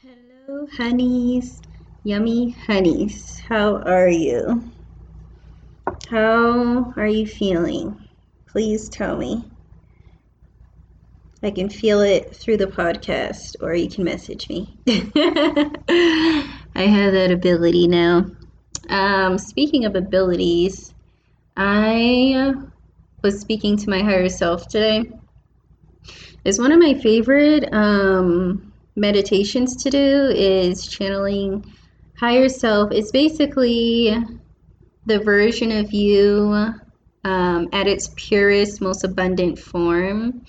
Hello, honeys, yummy honeys. How are you? How are you feeling? Please tell me. I can feel it through the podcast, or you can message me. I have that ability now. Um, speaking of abilities, I was speaking to my higher self today. It's one of my favorite um, meditations to do is channeling higher self. It's basically the version of you um, at its purest, most abundant form.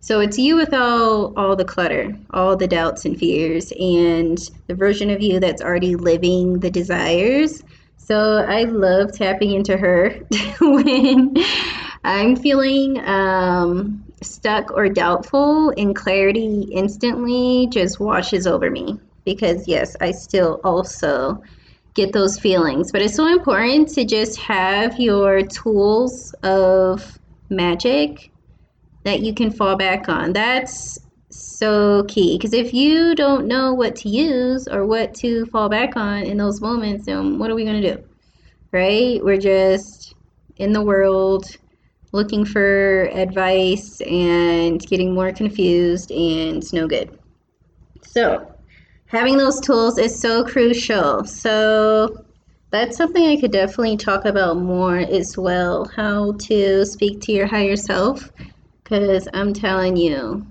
So it's you without all the clutter, all the doubts and fears, and the version of you that's already living the desires. So I love tapping into her when I'm feeling um, stuck or doubtful, and clarity instantly just washes over me. Because, yes, I still also get those feelings. But it's so important to just have your tools of magic that you can fall back on. That's so key because if you don't know what to use or what to fall back on in those moments, then what are we going to do? Right? We're just in the world looking for advice and getting more confused and it's no good. So, having those tools is so crucial. So, that's something I could definitely talk about more as well how to speak to your higher self because I'm telling you.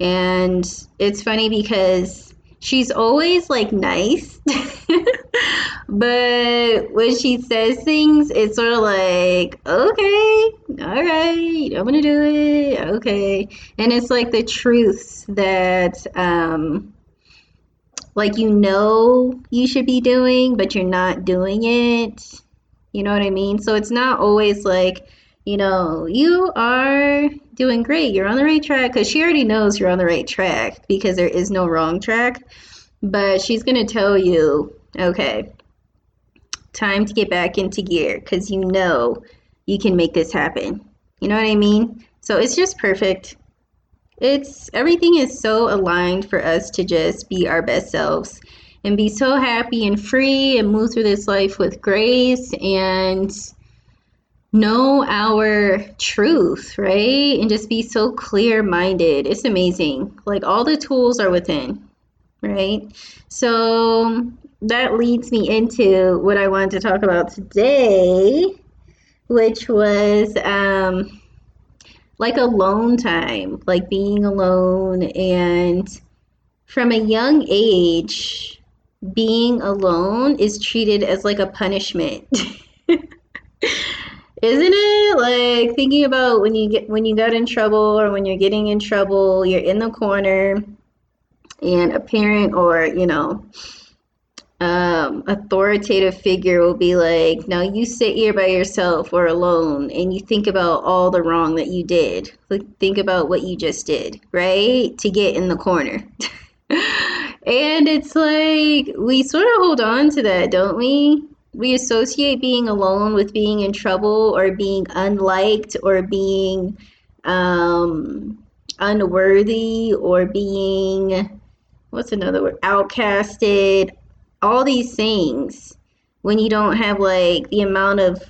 And it's funny because she's always like nice. but when she says things, it's sort of like, okay, all right, I'm gonna do it, okay. And it's like the truths that, um, like you know you should be doing, but you're not doing it. You know what I mean? So it's not always like, you know, you are doing great. You're on the right track because she already knows you're on the right track because there is no wrong track. But she's going to tell you, okay, time to get back into gear because you know you can make this happen. You know what I mean? So it's just perfect. It's everything is so aligned for us to just be our best selves and be so happy and free and move through this life with grace and know our truth, right? And just be so clear minded. It's amazing. Like all the tools are within, right? So that leads me into what I wanted to talk about today, which was um, like alone time, like being alone. And from a young age, being alone is treated as like a punishment. Isn't it like thinking about when you get when you got in trouble or when you're getting in trouble, you're in the corner and a parent or, you know, um, authoritative figure will be like, now you sit here by yourself or alone and you think about all the wrong that you did. Like, think about what you just did, right? To get in the corner. and it's like, we sort of hold on to that, don't we? we associate being alone with being in trouble or being unliked or being um, unworthy or being what's another word outcasted all these things when you don't have like the amount of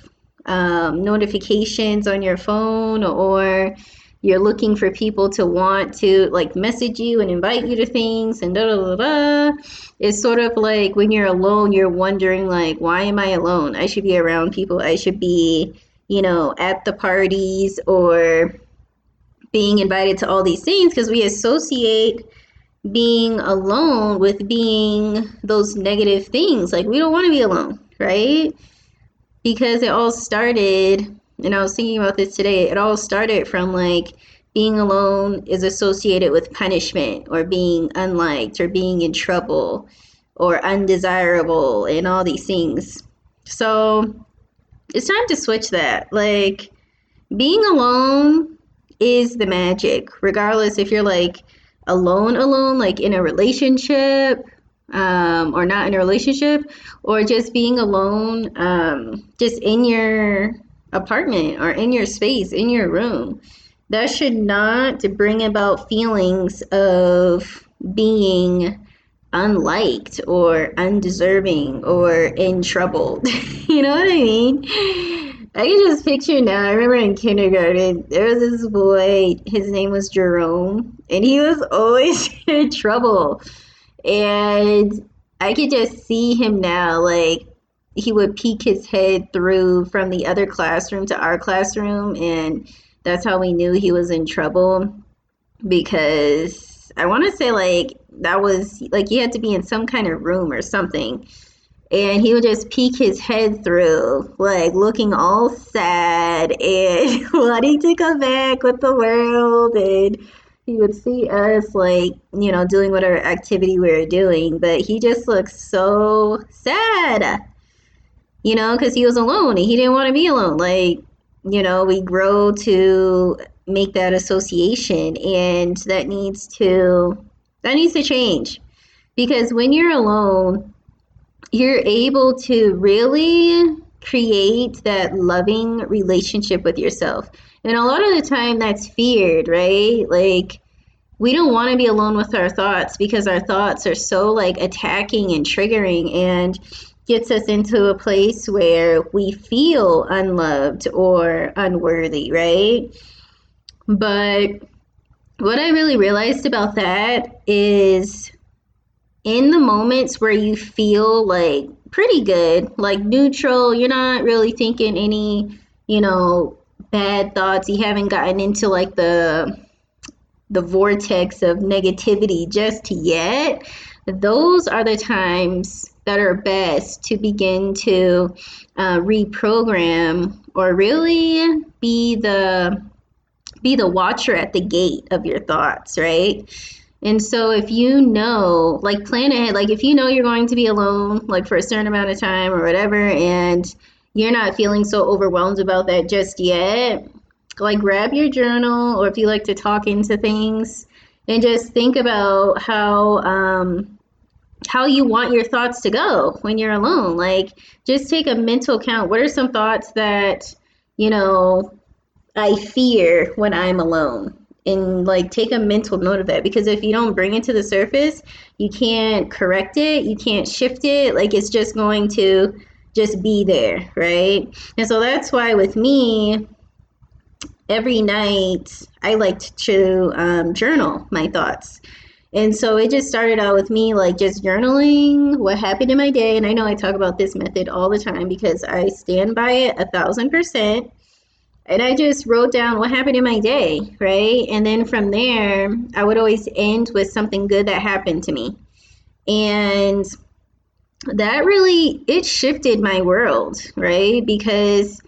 um, notifications on your phone or you're looking for people to want to like message you and invite you to things and da da da da. It's sort of like when you're alone, you're wondering like, why am I alone? I should be around people. I should be, you know, at the parties or being invited to all these things because we associate being alone with being those negative things. Like we don't want to be alone, right? Because it all started and I was thinking about this today. It all started from like being alone is associated with punishment or being unliked or being in trouble or undesirable and all these things. So it's time to switch that. Like being alone is the magic, regardless if you're like alone, alone, like in a relationship um, or not in a relationship, or just being alone, um, just in your apartment or in your space, in your room. That should not bring about feelings of being unliked or undeserving or in trouble. you know what I mean? I can just picture now. I remember in kindergarten, there was this boy, his name was Jerome, and he was always in trouble. And I could just see him now, like, he would peek his head through from the other classroom to our classroom, and that's how we knew he was in trouble because I want to say, like, that was like he had to be in some kind of room or something and he would just peek his head through, like looking all sad and wanting to come back with the world. And he would see us, like, you know, doing whatever activity we were doing, but he just looked so sad, you know, because he was alone and he didn't want to be alone. Like, you know, we grow to make that association, and that needs to that needs to change because when you're alone you're able to really create that loving relationship with yourself. And a lot of the time that's feared, right? Like we don't want to be alone with our thoughts because our thoughts are so like attacking and triggering and gets us into a place where we feel unloved or unworthy, right? But what I really realized about that is in the moments where you feel like pretty good, like neutral, you're not really thinking any, you know, bad thoughts. You haven't gotten into like the the vortex of negativity just yet. Those are the times that are best to begin to uh, reprogram or really be the be the watcher at the gate of your thoughts, right? And so if you know, like plan ahead, like if you know you're going to be alone, like for a certain amount of time or whatever, and you're not feeling so overwhelmed about that just yet, like grab your journal or if you like to talk into things and just think about how um how you want your thoughts to go when you're alone. Like just take a mental count. What are some thoughts that, you know, I fear when I'm alone? And like take a mental note of that because if you don't bring it to the surface you can't correct it you can't shift it like it's just going to just be there right? And so that's why with me every night i liked to um, journal my thoughts. And so it just started out with me like just journaling what happened in my day and i know i talk about this method all the time because i stand by it a thousand percent and I just wrote down what happened in my day, right? And then from there, I would always end with something good that happened to me. And that really it shifted my world, right? Because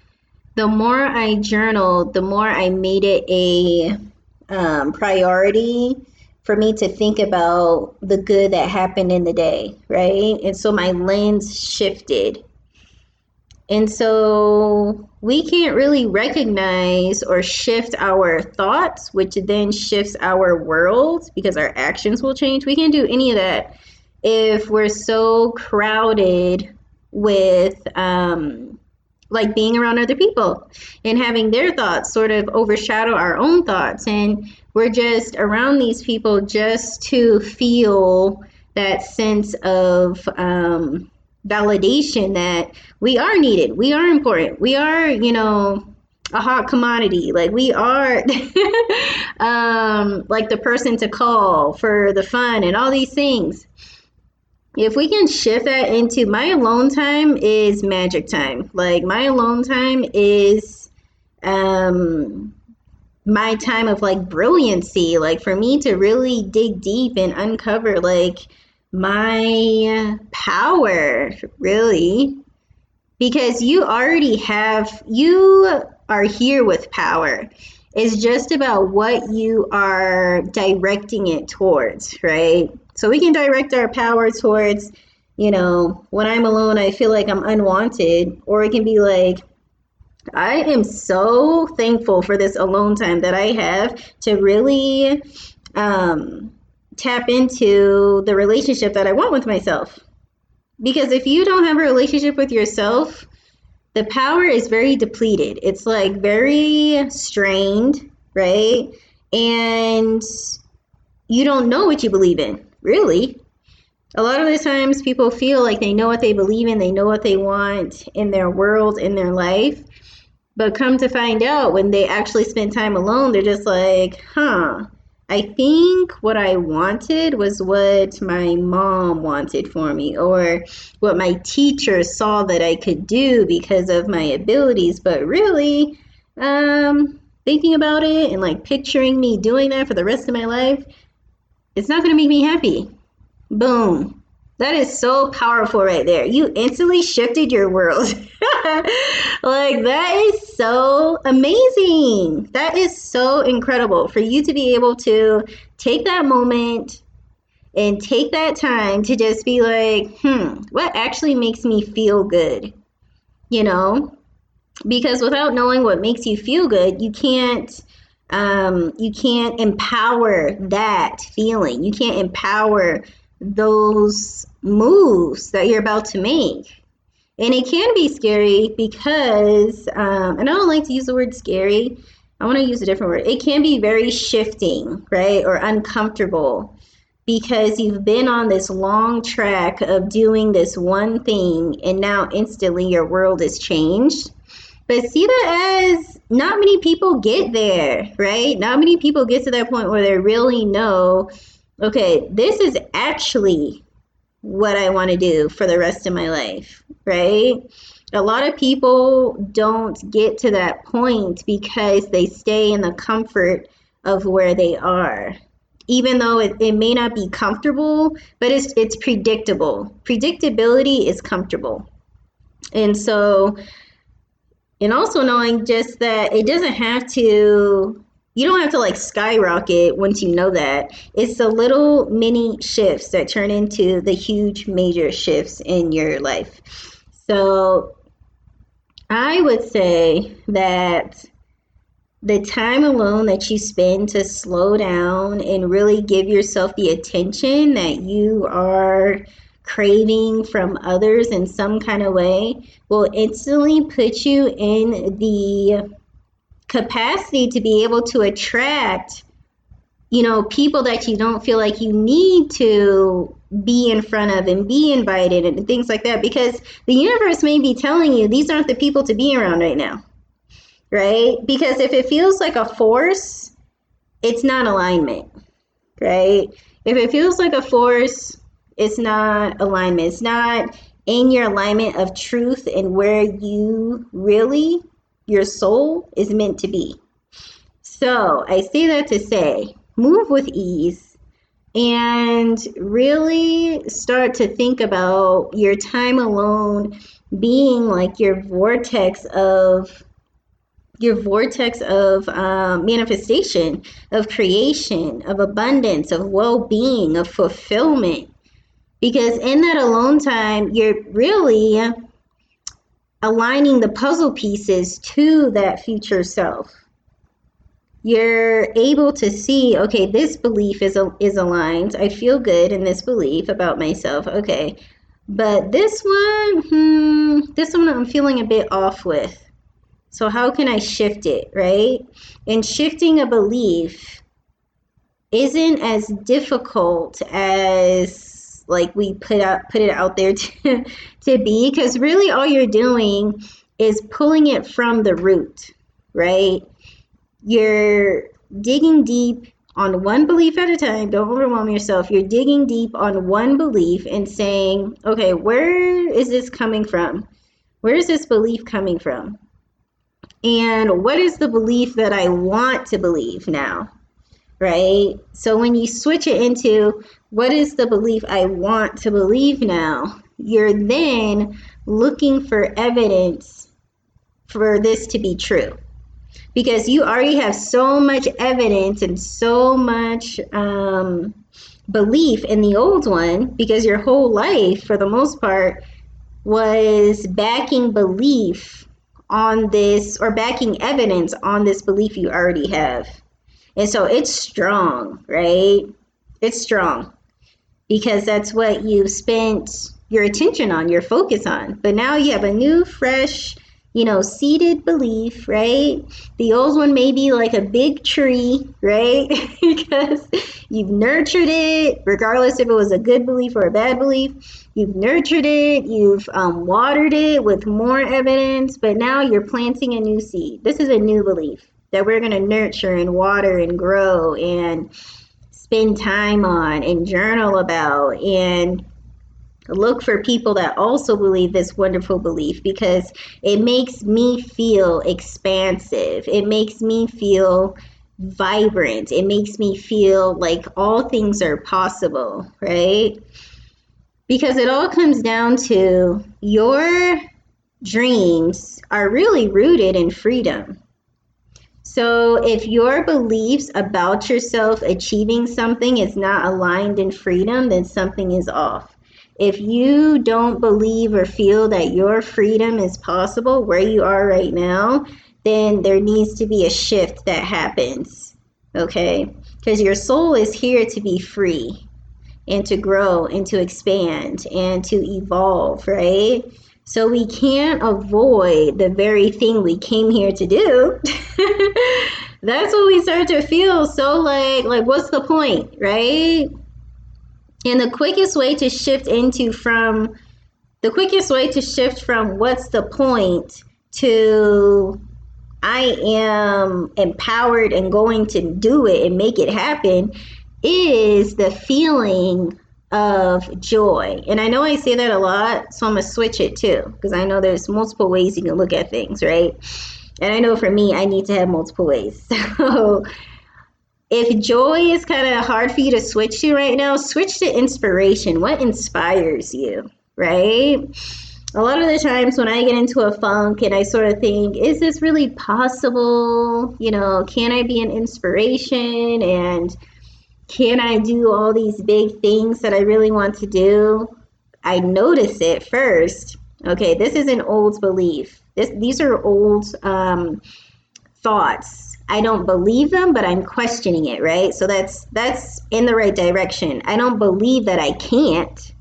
the more I journaled, the more I made it a um, priority for me to think about the good that happened in the day, right? And so my lens shifted and so we can't really recognize or shift our thoughts, which then shifts our world because our actions will change. We can't do any of that if we're so crowded with um, like being around other people and having their thoughts sort of overshadow our own thoughts. And we're just around these people just to feel that sense of, um, validation that we are needed, we are important, we are, you know, a hot commodity. Like we are um, like the person to call for the fun and all these things. If we can shift that into my alone time is magic time. Like my alone time is um my time of like brilliancy. Like for me to really dig deep and uncover like my power, really. Because you already have, you are here with power. It's just about what you are directing it towards, right? So we can direct our power towards, you know, when I'm alone, I feel like I'm unwanted. Or it can be like, I am so thankful for this alone time that I have to really um, tap into the relationship that I want with myself. Because if you don't have a relationship with yourself, the power is very depleted. It's like very strained, right? And you don't know what you believe in, really. a lot of the times people feel like they know what they believe in, they know what they want in their world, in their life. But come to find out, when they actually spend time alone, they're just like, huh, I think what I wanted was what my mom wanted for me, or what my teacher saw that I could do because of my abilities. But really, um, thinking about it and like picturing me doing that for the rest of my life, it's not going to make me happy. Boom. That is so powerful right there. You instantly shifted your world. like, that is so amazing. That is so incredible for you to be able to take that moment and take that time to just be like, hmm, what actually makes me feel good? You know? Because without knowing what makes you feel good, you can't um, you can't empower that feeling. You can't empower those moves that you're about to make. And it can be scary because, um, and I don't like to use the word scary, I want to use a different word. It can be very shifting, right? Or uncomfortable because you've been on this long track of doing this one thing and now instantly your world has changed. But see that as not many people get there, right? Not many people get to that point where they really know okay, this is actually what I want to do for the rest of my life, right? A lot of people don't get to that point because they stay in the comfort of where they are. Even though it, it may not be comfortable, but it's it's predictable. Predictability is comfortable. And so and also knowing just that it doesn't have to you don't have to like skyrocket once you know that. It's the little mini shifts that turn into the huge major shifts in your life. So I would say that the time alone that you spend to slow down and really give yourself the attention that you are craving from others in some kind of way will instantly put you in the capacity to be able to attract you know people that you don't feel like you need to be in front of and be invited and things like that. Because the universe may be telling you these aren't the people to be around right now right? Because if it feels like a force it's not alignment right? If it feels like a force it's not alignment. It's not in your alignment of truth and where you really your soul is meant to be. So I say that to say move with ease and really start to think about your time alone being like your vortex of your vortex of um, manifestation, of creation, of abundance, of well being, of fulfillment. Because in that alone time, you're really aligning the puzzle pieces to that future self. You're able to see okay this belief is is aligned. I feel good in this belief about myself. Okay. But this one hmm, this one i'm feeling a bit off with. So how can i shift it right? And shifting a belief isn't as difficult as like we put out put it out there to to be because really all you're doing is pulling it from the root right? You're digging deep on one belief at a time. Don't overwhelm yourself. You're digging deep on one belief and saying okay where is this coming from? Where is this belief coming from? And what is the belief that i want to believe now right? So when you switch it into what is the belief I want to believe now, you're then looking for evidence for this to be true. Because you already have so much evidence and so much um, belief in the old one, because your whole life, for the most part, was backing belief on this or backing evidence on this belief you already have. And so it's strong, right? It's strong because that's what you spent your attention on, your focus on. But now you have a new, fresh you know, seated belief, right? The old one may be like a big tree, right? because you've nurtured it, regardless if it was a good belief or a bad belief. You've nurtured it, you've um, watered it with more evidence, but now you're planting a new seed. This is a new belief that we're going to nurture and water and grow and spend time on and journal about and look for people that also believe this wonderful belief because it makes me feel expansive. It makes me feel vibrant. It makes me feel like all things are possible, right? Because it all comes down to your dreams are really rooted in freedom. So if your beliefs about yourself achieving something is not aligned in freedom, then something is off. If you don't believe or feel that your freedom is possible where you are right now, then there needs to be a shift that happens. Okay? Because your soul is here to be free and to grow and to expand and to evolve, right? So we can't avoid the very thing we came here to do. That's what we start to feel so like like what's the point, right? And the quickest way to shift into from the quickest way to shift from what's the point to I am empowered and going to do it and make it happen is the feeling of joy. And I know I say that a lot, so I'm going to switch it too, because I know there's multiple ways you can look at things, right? And I know for me, I need to have multiple ways. So if joy is kind of hard for you to switch to right now, switch to inspiration. What inspires you, right? A lot of the times when I get into a funk and I sort of think, is this really possible? You know, can I be an inspiration? And can I do all these big things that I really want to do? I notice it first. Okay, this is an old belief. This, these are old um, thoughts I don't believe them, but I'm questioning it, right? So that's that's in the right direction. I don't believe that I can't,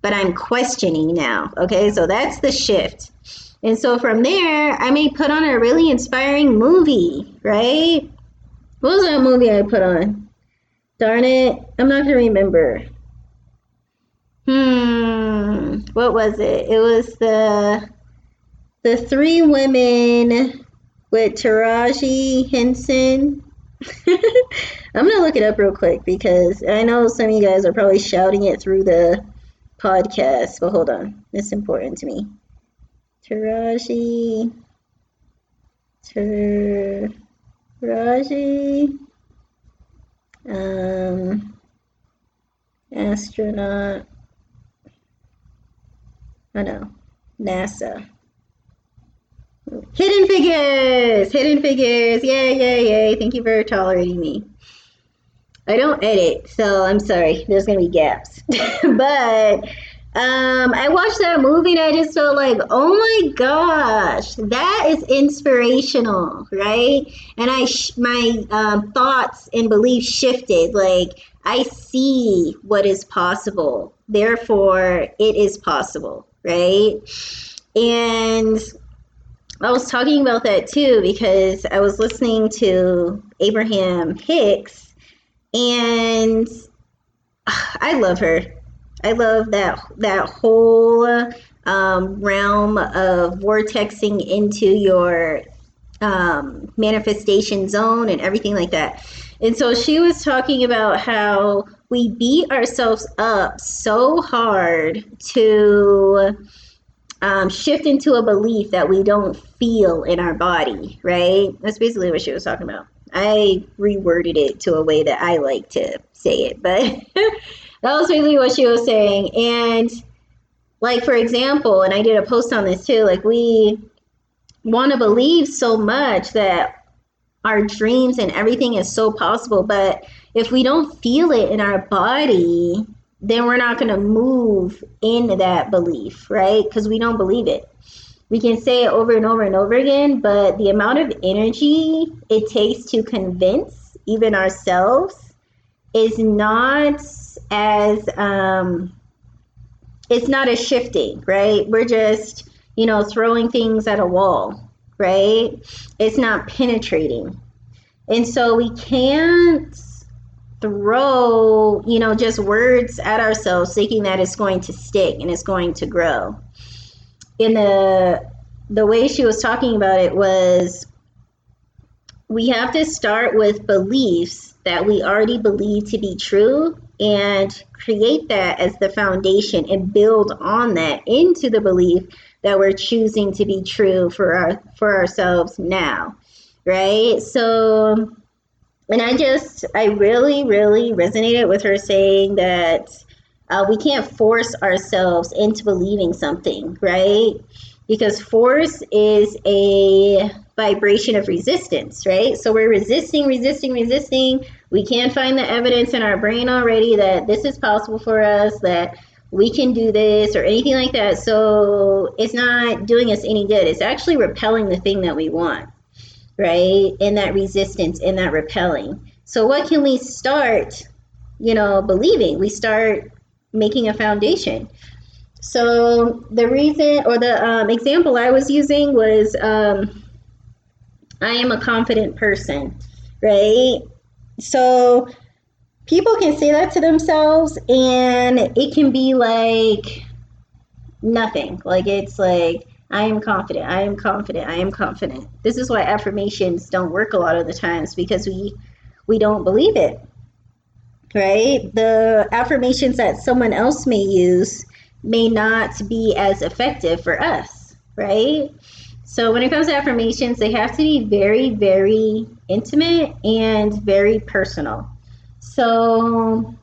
but I'm questioning now. Okay, so that's the shift. And so from there, I may put on a really inspiring movie, right? What was that movie I put on? Darn it, I'm not gonna remember. Hmm, what was it? It was the the three women with Taraji Henson. I'm gonna look it up real quick because I know some of you guys are probably shouting it through the podcast, but hold on, it's important to me. Taraji, Taraji, um, astronaut. I know, NASA. Hidden Figures! Hidden Figures! Yay, yay, yay. Thank you for tolerating me. I don't edit, so I'm sorry. There's going to be gaps. but um, I watched that movie and I just felt like, oh my gosh, that is inspirational, right? And I, sh- my um, thoughts and beliefs shifted. Like, I see what is possible. Therefore, it is possible, right? And I was talking about that too because I was listening to Abraham Hicks and I love her. I love that that whole um, realm of vortexing into your um, manifestation zone and everything like that. And so she was talking about how we beat ourselves up so hard to um, shift into a belief that we don't feel in our body, right? That's basically what she was talking about. I reworded it to a way that I like to say it, but that was basically what she was saying. And, like, for example, and I did a post on this too, like, we want to believe so much that our dreams and everything is so possible, but if we don't feel it in our body, then we're not going to move in that belief, right? Because we don't believe it. We can say it over and over and over again, but the amount of energy it takes to convince even ourselves is not as um, it's not as shifting, right? We're just you know, throwing things at a wall, right? It's not penetrating. And so we can't throw, you know, just words at ourselves thinking that it's going to stick and it's going to grow. In the the way she was talking about it was we have to start with beliefs that we already believe to be true and create that as the foundation and build on that into the belief that we're choosing to be true for our for ourselves now right? So and i just i really really resonated with her saying that uh, we can't force ourselves into believing something right because force is a vibration of resistance, right? So we're resisting, resisting, resisting. We can't find the evidence in our brain already that this is possible for us, that we can do this or anything like that. So it's not doing us any good. It's actually repelling the thing that we want, right? In that resistance, in that repelling. So what can we start, you know, believing? We start making a foundation. So the reason or the um, example I was using was um, I am a confident person, right? So people can say that to themselves and it can be like nothing. Like it's like, I am confident, I am confident, I am confident. This is why affirmations don't work a lot of the times because we we don't believe it. Right? The affirmations that someone else may use may not be as effective for us, right? So when it comes to affirmations, they have to be very, very intimate and very personal. So,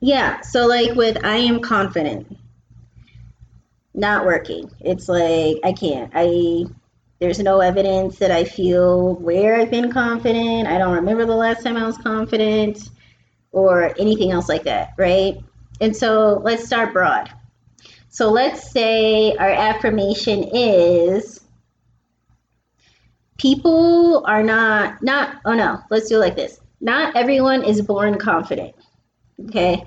yeah, so like with I am confident, not working. It's like I can't. I there's no evidence that I feel where I've been confident. I don't remember the last time I was confident or anything else like that, right? And so let's start broad. So let's say our affirmation is people are not not oh no, let's do it like this. Not everyone is born confident. Okay?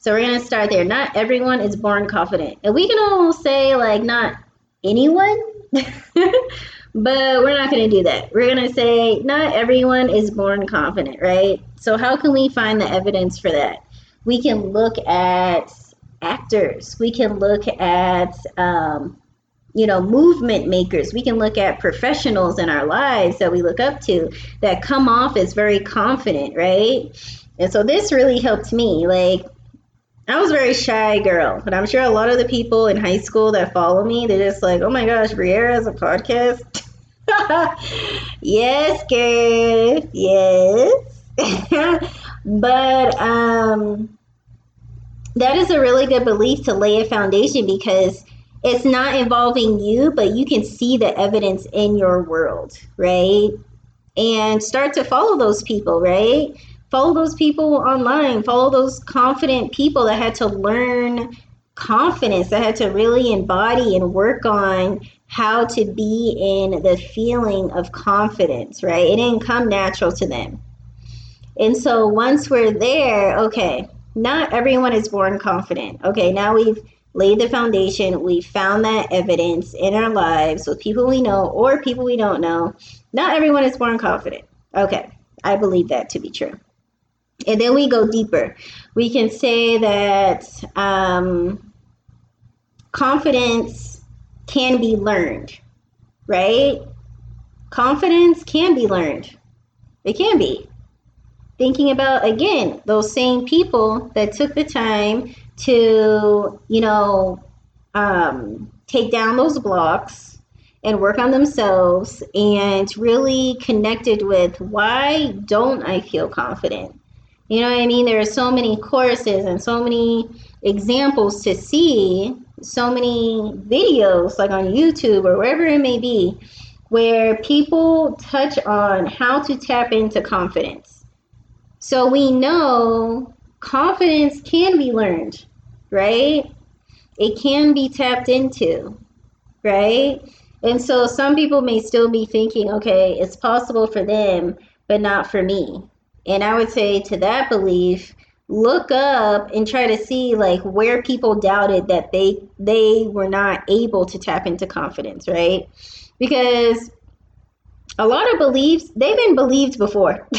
So we're going to start there. Not everyone is born confident. And we can almost say like not anyone. but we're not going to do that. We're going to say not everyone is born confident, right? So how can we find the evidence for that? We can look at actors we can look at um, you know movement makers we can look at professionals in our lives that we look up to that come off as very confident right and so this really helped me like I was a very shy girl, but I'm sure a lot of the people in high school that follow me, they're just like, oh my gosh, Briera has a podcast. yes, girl. Yes. but um that is a really good belief to lay a foundation because it's not involving you, but you can see the evidence in your world, right? And start to follow those people, right? Follow those people online, follow those confident people that had to learn confidence, that had to really embody and work on how to be in the feeling of confidence, right? It didn't come natural to them. And so once we're there, okay, not everyone is born confident. Okay, now we've laid the foundation. We found that evidence in our lives with people we know or people we don't know. Not everyone is born confident. Okay, I believe that to be true. And then we go deeper. We can say that um, confidence can be learned, right? Confidence can be learned. It can be thinking about again those same people that took the time to you know um, take down those blocks and work on themselves and really connected with why don't i feel confident? You know what i mean? There are so many courses and so many examples to see so many videos like on youtube or wherever it may be where people touch on how to tap into confidence so we know confidence can be learned, right? It can be tapped into, right? And so some people may still be thinking, okay, it's possible for them, but not for me. And I would say to that belief, look up and try to see like where people doubted that they they were not able to tap into confidence, right? Because a lot of beliefs they've been believed before.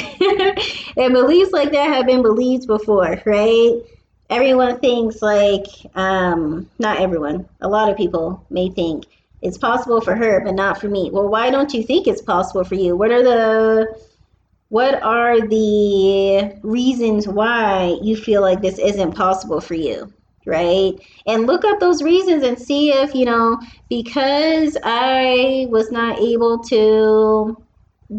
And beliefs like that have been believed before right? Everyone thinks like um, not everyone a lot of people may think it's possible for her but not for me. Well why don't you think it's possible for you? What are the what are the reasons why you feel like this isn't possible for you right? And look up those reasons and see if you know because i was not able to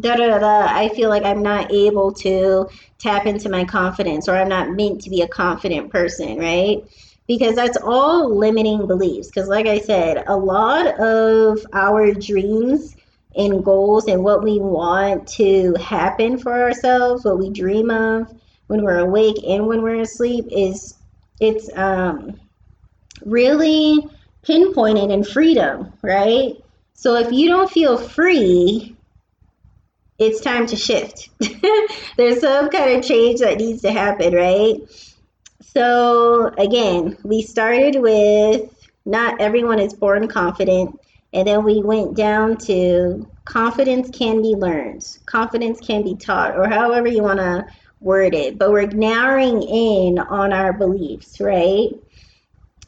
da da da i feel like i'm not able to tap into my confidence or i'm not meant to be a confident person right? Because that's all limiting beliefs. Because like i said a lot of our dreams and goals and what we want to happen for ourselves, what we dream of when we're awake and when we're asleep is it's um, really pinpointed in freedom, right? So if you don't feel free, it's time to shift. There's some kind of change that needs to happen, right? So again, we started with not everyone is born confident. And then we went down to confidence can be learned, confidence can be taught, or however you want to word it. But we're narrowing in on our beliefs, right?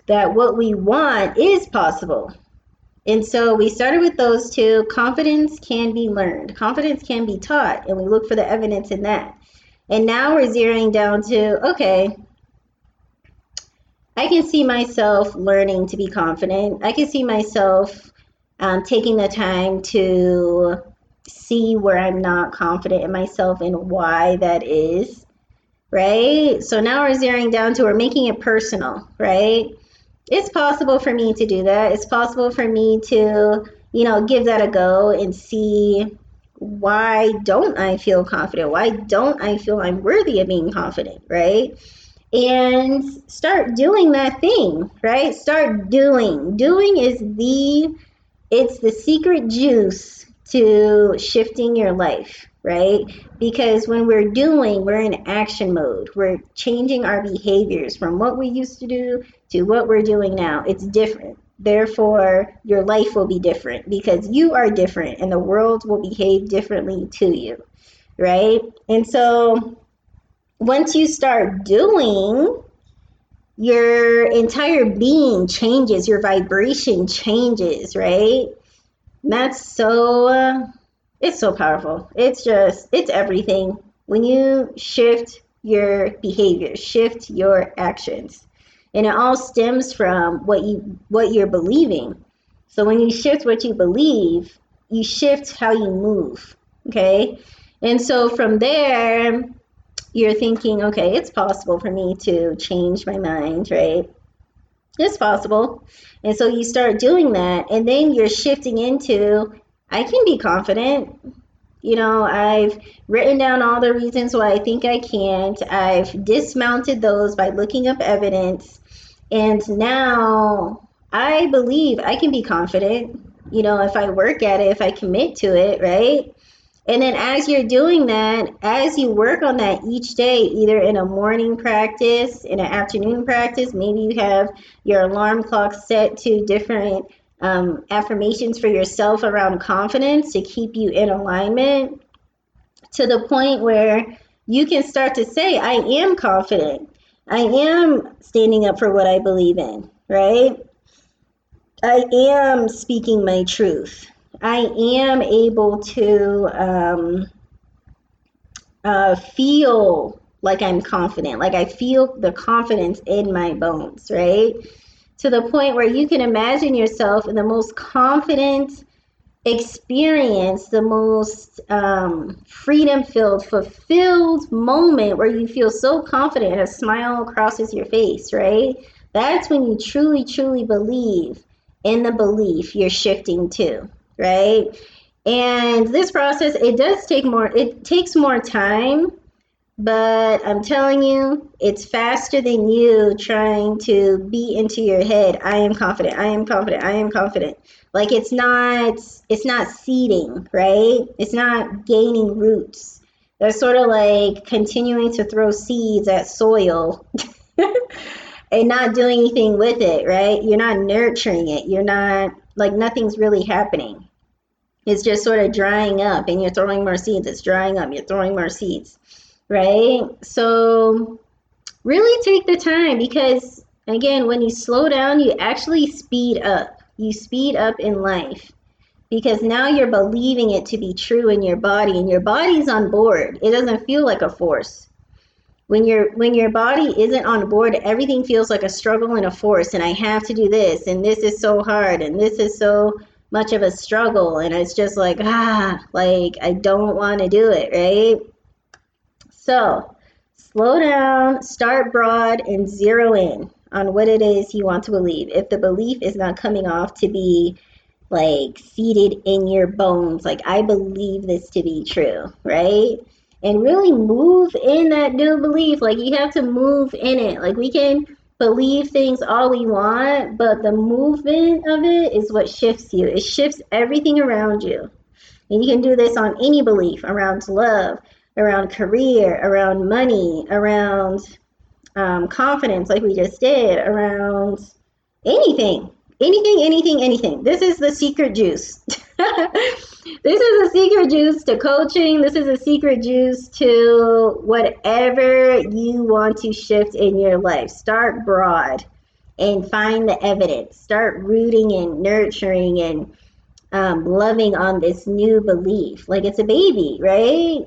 That what we want is possible. And so we started with those two. Confidence can be learned, confidence can be taught, and we look for the evidence in that. And now we're zeroing down to okay, I can see myself learning to be confident. I can see myself um, taking the time to see where I'm not confident in myself and why that is, right? So now we're zeroing down to we're making it personal, right? It's possible for me to do that. It's possible for me to, you know, give that a go and see why don't I feel confident? Why don't I feel I'm worthy of being confident, right? And start doing that thing, right? Start doing. Doing is the it's the secret juice to shifting your life, right? Because when we're doing, we're in action mode. We're changing our behaviors from what we used to do to what we're doing now. It's different. Therefore, your life will be different because you are different and the world will behave differently to you, right? And so once you start doing, your entire being changes, your vibration changes, right? That's so, uh, it's so powerful. It's just, it's everything. When you shift your behavior, shift your actions, and it all stems from what you what you're believing. So when you shift what you believe, you shift how you move. Okay, and so from there, you're thinking, okay, it's possible for me to change my mind, right? It's possible. And so you start doing that, and then you're shifting into, I can be confident. You know, I've written down all the reasons why I think I can't. I've dismounted those by looking up evidence. And now I believe I can be confident. You know, if I work at it, if I commit to it, right? And then as you're doing that, as you work on that each day, either in a morning practice, in an afternoon practice, maybe you have your alarm clock set to different um, affirmations for yourself around confidence to keep you in alignment to the point where you can start to say, I am confident. I am standing up for what I believe in, right? I am speaking my truth. I am able to um, uh, feel like I'm confident, like I feel the confidence in my bones, right? To the point where you can imagine yourself in the most confident experience, the most um, freedom filled, fulfilled moment where you feel so confident and a smile crosses your face, right? That's when you truly, truly believe in the belief you're shifting to right? And this process, it does take more, it takes more time, but I'm telling you, it's faster than you trying to be into your head. I am confident. I am confident. I am confident. Like it's not, it's not seeding, right? It's not gaining roots. That's sort of like continuing to throw seeds at soil and not doing anything with it, right? You're not nurturing it. You're not like nothing's really happening. It's just sort of drying up and you're throwing more seeds. It's drying up. You're throwing more seeds, right? So really take the time because again, when you slow down, you actually speed up. You speed up in life because now you're believing it to be true in your body and your body's on board. It doesn't feel like a force when your when your body isn't on board everything feels like a struggle and a force and i have to do this and this is so hard and this is so much of a struggle and it's just like ah like i don't want to do it right so slow down start broad and zero in on what it is you want to believe if the belief is not coming off to be like seated in your bones like i believe this to be true right and really move in that new belief. Like you have to move in it. Like we can believe things all we want, but the movement of it is what shifts you. It shifts everything around you. And you can do this on any belief around love, around career, around money, around um, confidence, like we just did, around anything. Anything, anything, anything. This is the secret juice. this is a secret juice to coaching. This is a secret juice to whatever you want to shift in your life. Start broad and find the evidence. Start rooting and nurturing and um, loving on this new belief. Like it's a baby, right?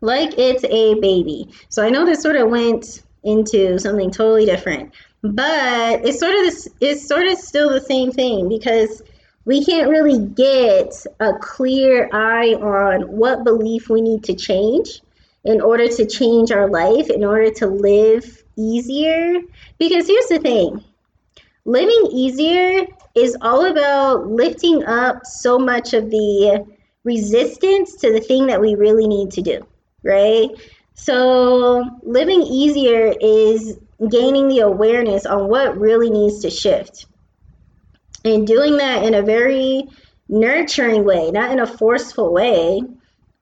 Like it's a baby. So I know this sort of went into something totally different, but it's sort of this. It's sort of still the same thing because we can't really get a clear eye on what belief we need to change in order to change our life, in order to live easier. Because here's the thing living easier is all about lifting up so much of the resistance to the thing that we really need to do, right? So, living easier is gaining the awareness on what really needs to shift and doing that in a very nurturing way, not in a forceful way,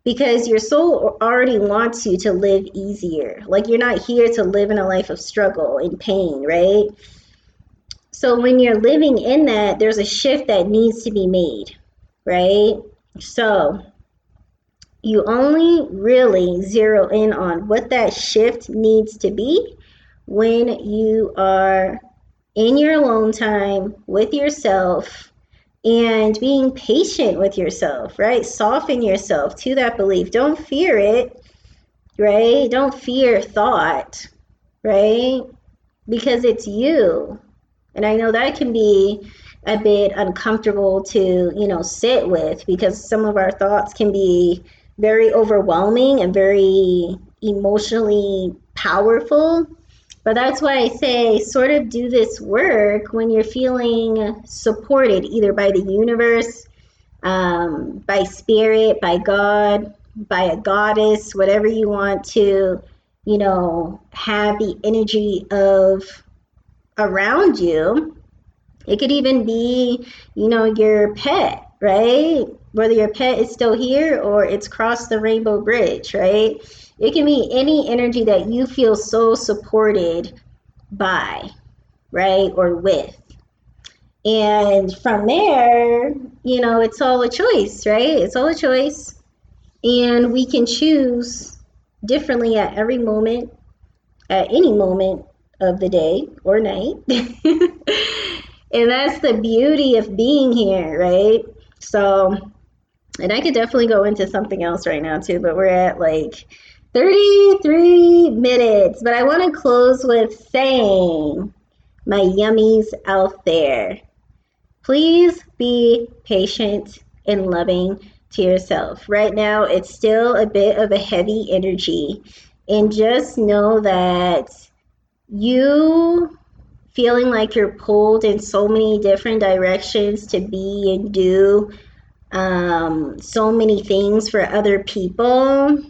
because your soul already wants you to live easier. Like you're not here to live in a life of struggle and pain, right? So when you're living in that, there's a shift that needs to be made, right? So you only really zero in on what that shift needs to be when you are in your alone time with yourself and being patient with yourself, right? Soften yourself to that belief. Don't fear it, right? Don't fear thought, right? Because it's you. And I know that can be a bit uncomfortable to, you know, sit with because some of our thoughts can be very overwhelming and very emotionally powerful. But that's why I say sort of do this work when you're feeling supported either by the universe, um, by spirit, by God, by a goddess, whatever you want to, you know, have the energy of around you. It could even be, you know, your pet, right? Whether your pet is still here or it's crossed the rainbow bridge, right? It can be any energy that you feel so supported by, right? Or with. And from there, you know, it's all a choice, right? It's all a choice. And we can choose differently at every moment, at any moment of the day or night. and that's the beauty of being here, right? So, and I could definitely go into something else right now too, but we're at like 33 minutes, but I want to close with saying, my yummies out there, please be patient and loving to yourself. Right now, it's still a bit of a heavy energy, and just know that you feeling like you're pulled in so many different directions to be and do um, so many things for other people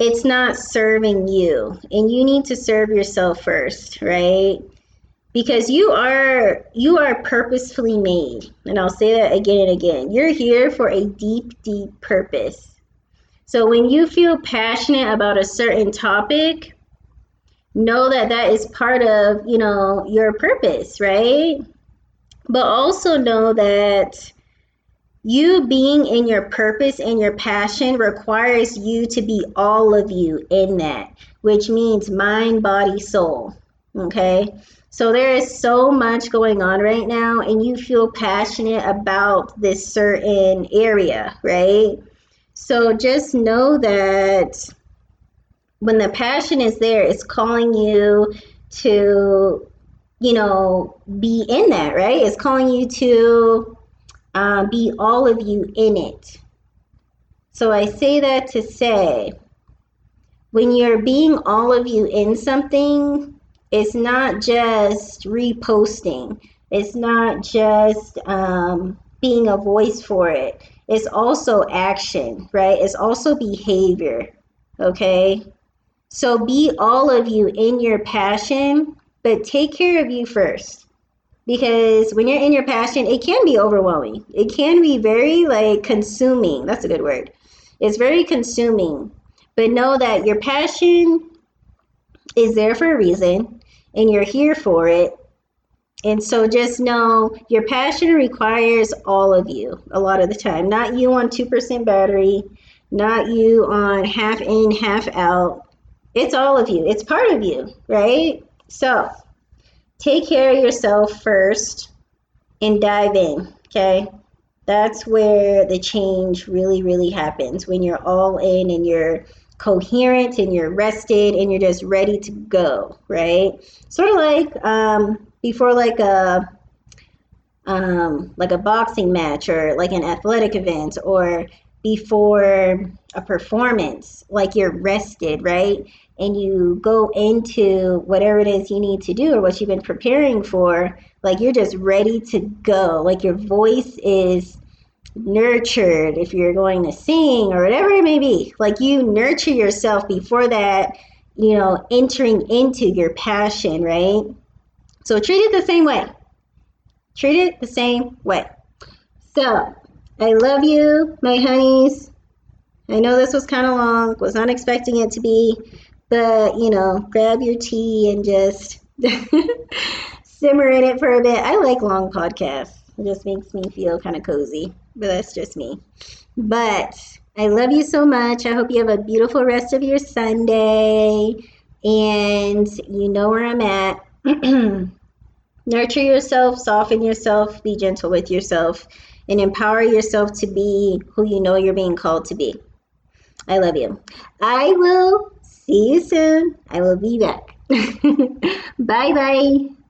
it's not serving you and you need to serve yourself first right? Because you are you are purposefully made and i'll say that again and again. You're here for a deep deep purpose. So when you feel passionate about a certain topic, know that that is part of, you know, your purpose, right? But also know that you being in your purpose and your passion requires you to be all of you in that, which means mind, body, soul. Okay? So there is so much going on right now, and you feel passionate about this certain area, right? So just know that when the passion is there, it's calling you to, you know, be in that, right? It's calling you to uh, be all of you in it. So I say that to say, when you're being all of you in something, it's not just reposting, it's not just um, being a voice for it, it's also action, right? It's also behavior, okay? So be all of you in your passion, but take care of you first because when you're in your passion, it can be overwhelming. It can be very like consuming. That's a good word. It's very consuming. But know that your passion is there for a reason and you're here for it. And so just know your passion requires all of you a lot of the time. Not you on 2% battery, not you on half in, half out. It's all of you. It's part of you, right? So take care of yourself first and dive in, okay? That's where the change really, really happens when you're all in and you're coherent and you're rested and you're just ready to go, right? Sort of like um, before like a um, like a boxing match or like an athletic event or before a performance, like you're rested, right? And you go into whatever it is you need to do or what you've been preparing for, like you're just ready to go. Like your voice is nurtured if you're going to sing or whatever it may be. Like you nurture yourself before that, you know, entering into your passion, right? So treat it the same way. Treat it the same way. So I love you, my honeys. I know this was kind of long, was not expecting it to be, but, you know, grab your tea and just simmer in it for a bit. I like long podcasts. It just makes me feel kind of cozy, but that's just me. But I love you so much. I hope you have a beautiful rest of your Sunday. And you know where I'm at. Nurture yourself, soften yourself, be gentle with yourself, and empower yourself to be who you know you're being called to be. I love you. I will See you soon. I will be back. bye bye.